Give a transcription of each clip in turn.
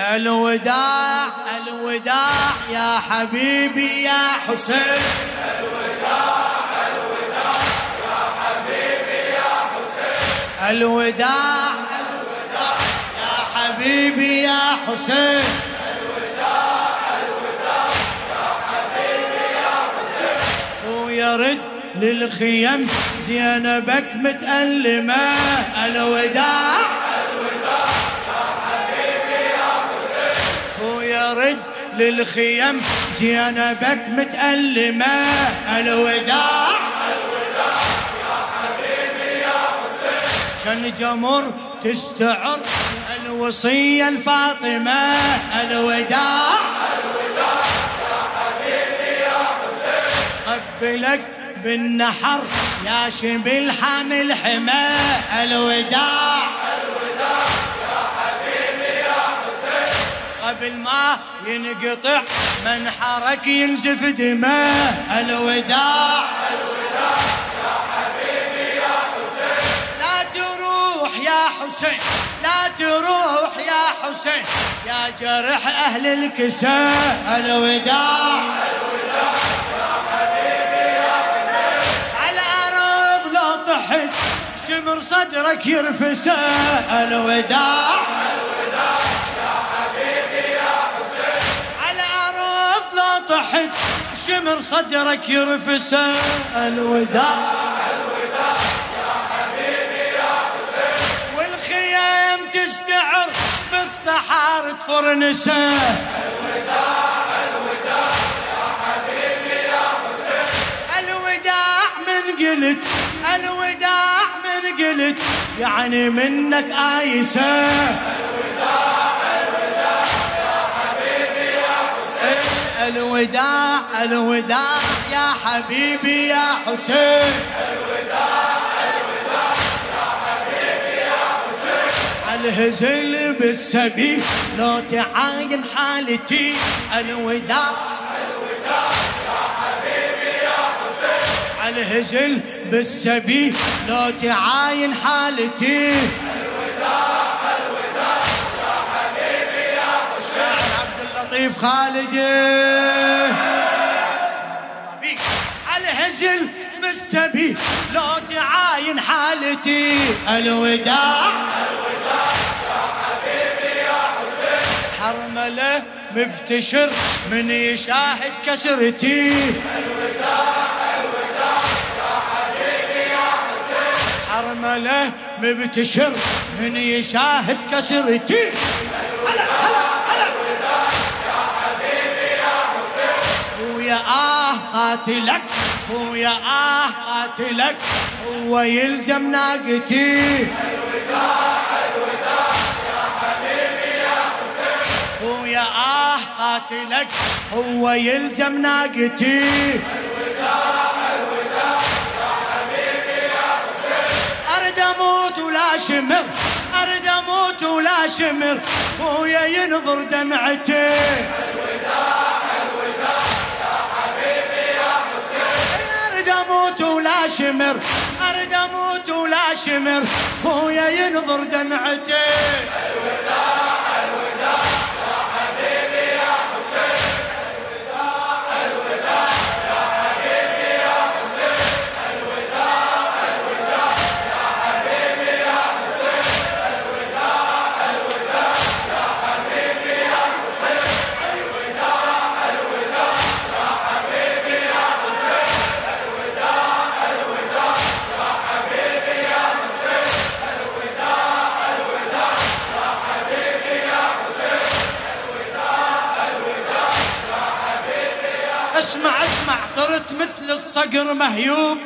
الوداع الوداع يا حبيبي يا حسين. الوداع الوداع يا حبيبي يا حسين. الوداع الوداع يا حبيبي يا حسين الوداع الوداع يا حبيبي يا حسين ويرد للخيم زينبك متألمة. الوداع للخيم زينبك متألمة. الوداع الوداع يا حبيبي يا حسين كان جمر تستعر الوصية الفاطمة. الوداع الوداع يا حبيبي يا حسين قبلك بالنحر يا شبل حامل الوداع الوداع قبل ما ينقطع منحرك ينزف دماء الوداع الوداع يا حبيبي يا حسين. لا تروح يا حسين لا تروح يا حسين. يا جرح أهل الكساء. الوداع الوداع يا حبيبي يا حسين على أرض لو طحت شمر صدرك يرفسه. الوداع الوداع طحت شمر صدرك يرفسه الوداع. الوداع يا حبيبي يا حسين والخيام تستعر بالصحار تفرنسه. الوداع الوداع يا حبيبي يا حسين الوداع من قلت الوداع من قلت يعني منك آيسة. الوداع الوداع يا حبيبي يا حسين. الوداع الوداع يا حبيبي يا حسين الهزل بالسبيل لو تعاين حالتي. الوداع الوداع يا حبيبي يا حسين الهزل بالسبيل لو تعاين حالتي. خالد فيك الهزل بالسبيل لو تعاين حالتي. الوداع الوداع يا حبيبي يا حسين حرمله مبتشر من يشاهد كسرتي. الوداع الوداع يا حبيبي يا حسين حرمله مبتشر من يشاهد كسرتي. قاتلك ويا آه قاتلك. هو يلزم ناقتي. الوداع الوداع يا حبيبي يا حسين ويا آه قاتلك. هو يلزم ناقتي. الوداع الوداع يا حبيبي يا حسين أرد أموت ولا شمر أرد أموت ولا شمر. ويا ينظر دمعتي. شمر أرد أموت ولا شمر خويا ينظر دمعتي. الصقر مهيوب.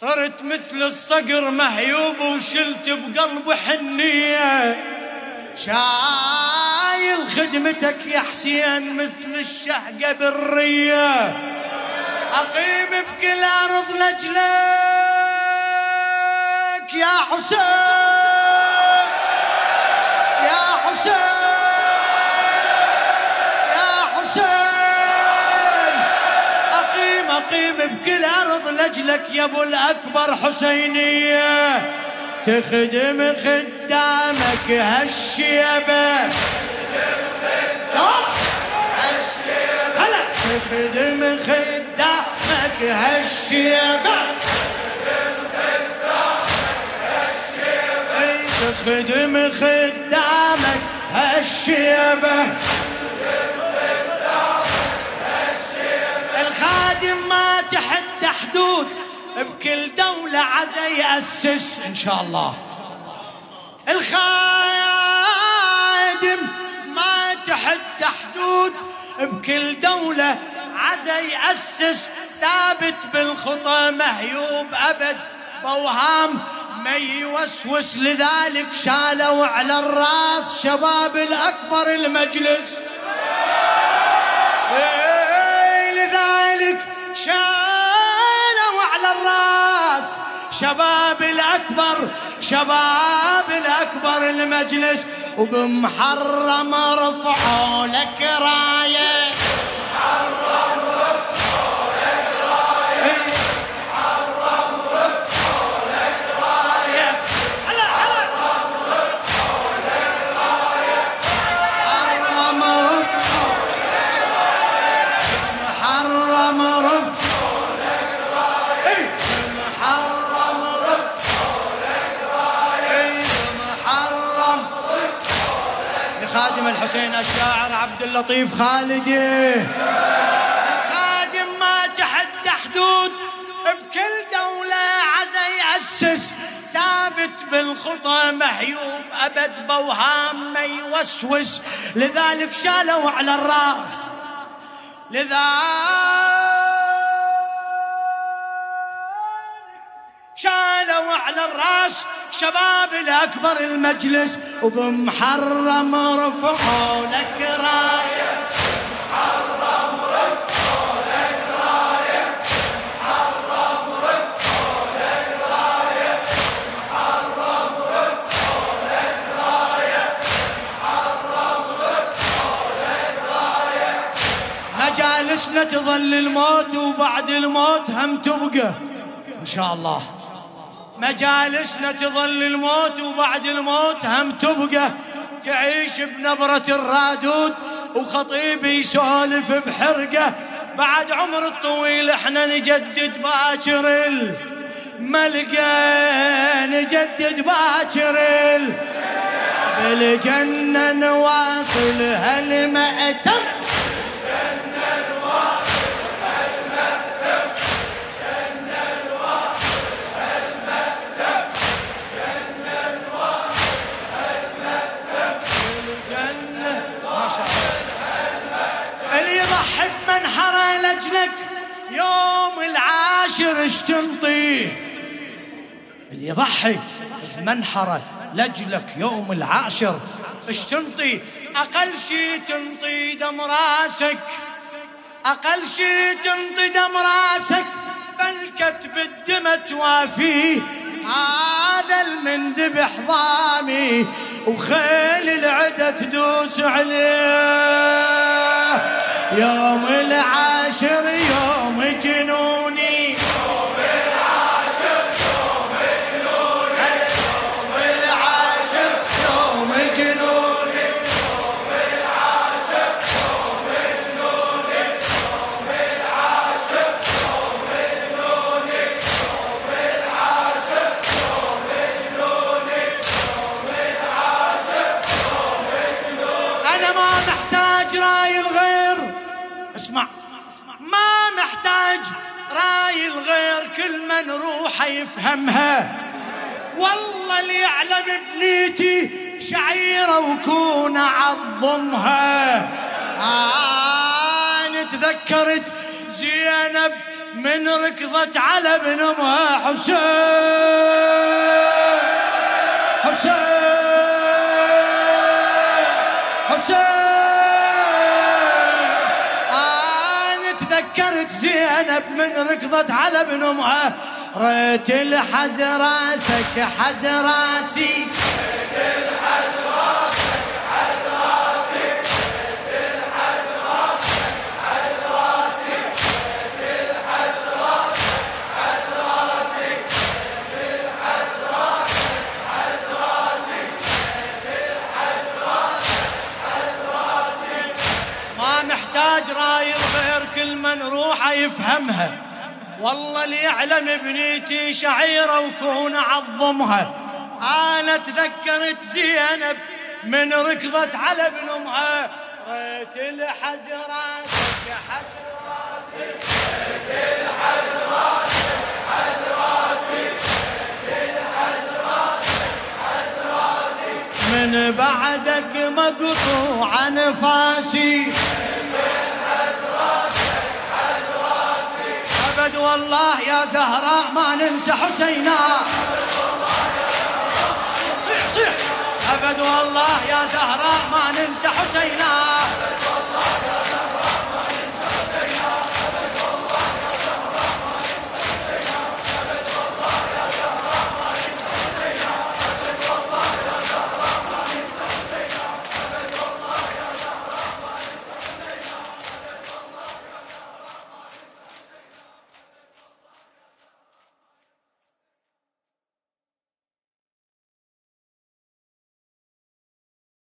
طرت مثل الصقر مهيوب وشلت بقلبي حنية. شايل خدمتك يا حسين مثل الشهقة بالرية. أقيم بكل أرض لجلك يا حسين. يا حسين. أقيم بكل أرض لجلك يا أبو الأكبر حسينية تخدم خدام خدامك هالشيبة. هلا. تخدم خدامك هالشيبة. تخدم خدامك هالشيبة. بكل دولة عزا يأسس إن شاء الله. الخادم ما تحد حدود بكل دولة عزا يأسس. ثابت بالخطى مهيوب أبد. بوهام ما يوسوس لذلك شالوا على الراس شباب الأكبر المجلس. إيه، لذلك شالوا شباب الأكبر شباب الأكبر المجلس وبمحرم رفعوا لك راية. الحسين الشاعر عبد اللطيف خالدي. الخادم ما تحدى حدود بكل دولة عزا يأسس. ثابت بالخطى محيوب أبد بوهام ما يوسوس. لذلك شالوا على الراس. لذا شالوا على الراس شباب الأكبر المجلس وبمحرم رفعوا لك راية. مجالسنا تظل الموت وبعد الموت هم تبقى. إن شاء الله. مجالسنا تظل الموت وبعد الموت هم تبقى تعيش بنبرة الرادود وخطيب يسولف بحرقة. بعد عمر الطويل إحنا نجدد باكر الملقى نجدد باكر ال- بالجنة نواصل هالمأتم يوم العاشر اش تنطيه اللي يضحي بمنحره لجلك يوم العاشر. اش تنطي؟ أقل شي تنطي دم راسك. أقل شي تنطي دم راسك. فلكت بالدم توافيه هذا المنذبح ضامي وخيل العدة تدوس عليه. يوم العاشر يوم من روحه يفهمها والله اللي يعلم بنيتي شعيرة وكون أعظمها أنا تذكرت زينب من ركضت على ابن أمها حسين. حسين. حسين. أنا تذكرت زينب من ركضت على ابن أمها ريت الحزراسك حزراسي ريت الحزراسك حزراسي. ريت الحزراسك حزراسي ريت الحزراسك حزراسي ريت الحزراسك حزراسي ريت الحزراسك حزراسي ما محتاج راي غير كل من روحه يفهمها. والله اللي يعلم ابنيتي شعيره وكون اعظمها أنا تذكرت زينب من ركضت على ابن امها ريت الحز راسك حز راسك ريت حز راسك ريت حز راسك من بعدك مقطوع نفاسي ابد والله يا زهراء ما ننسى حسينا. أبد والله يا زهراء ما ننسى حسينا.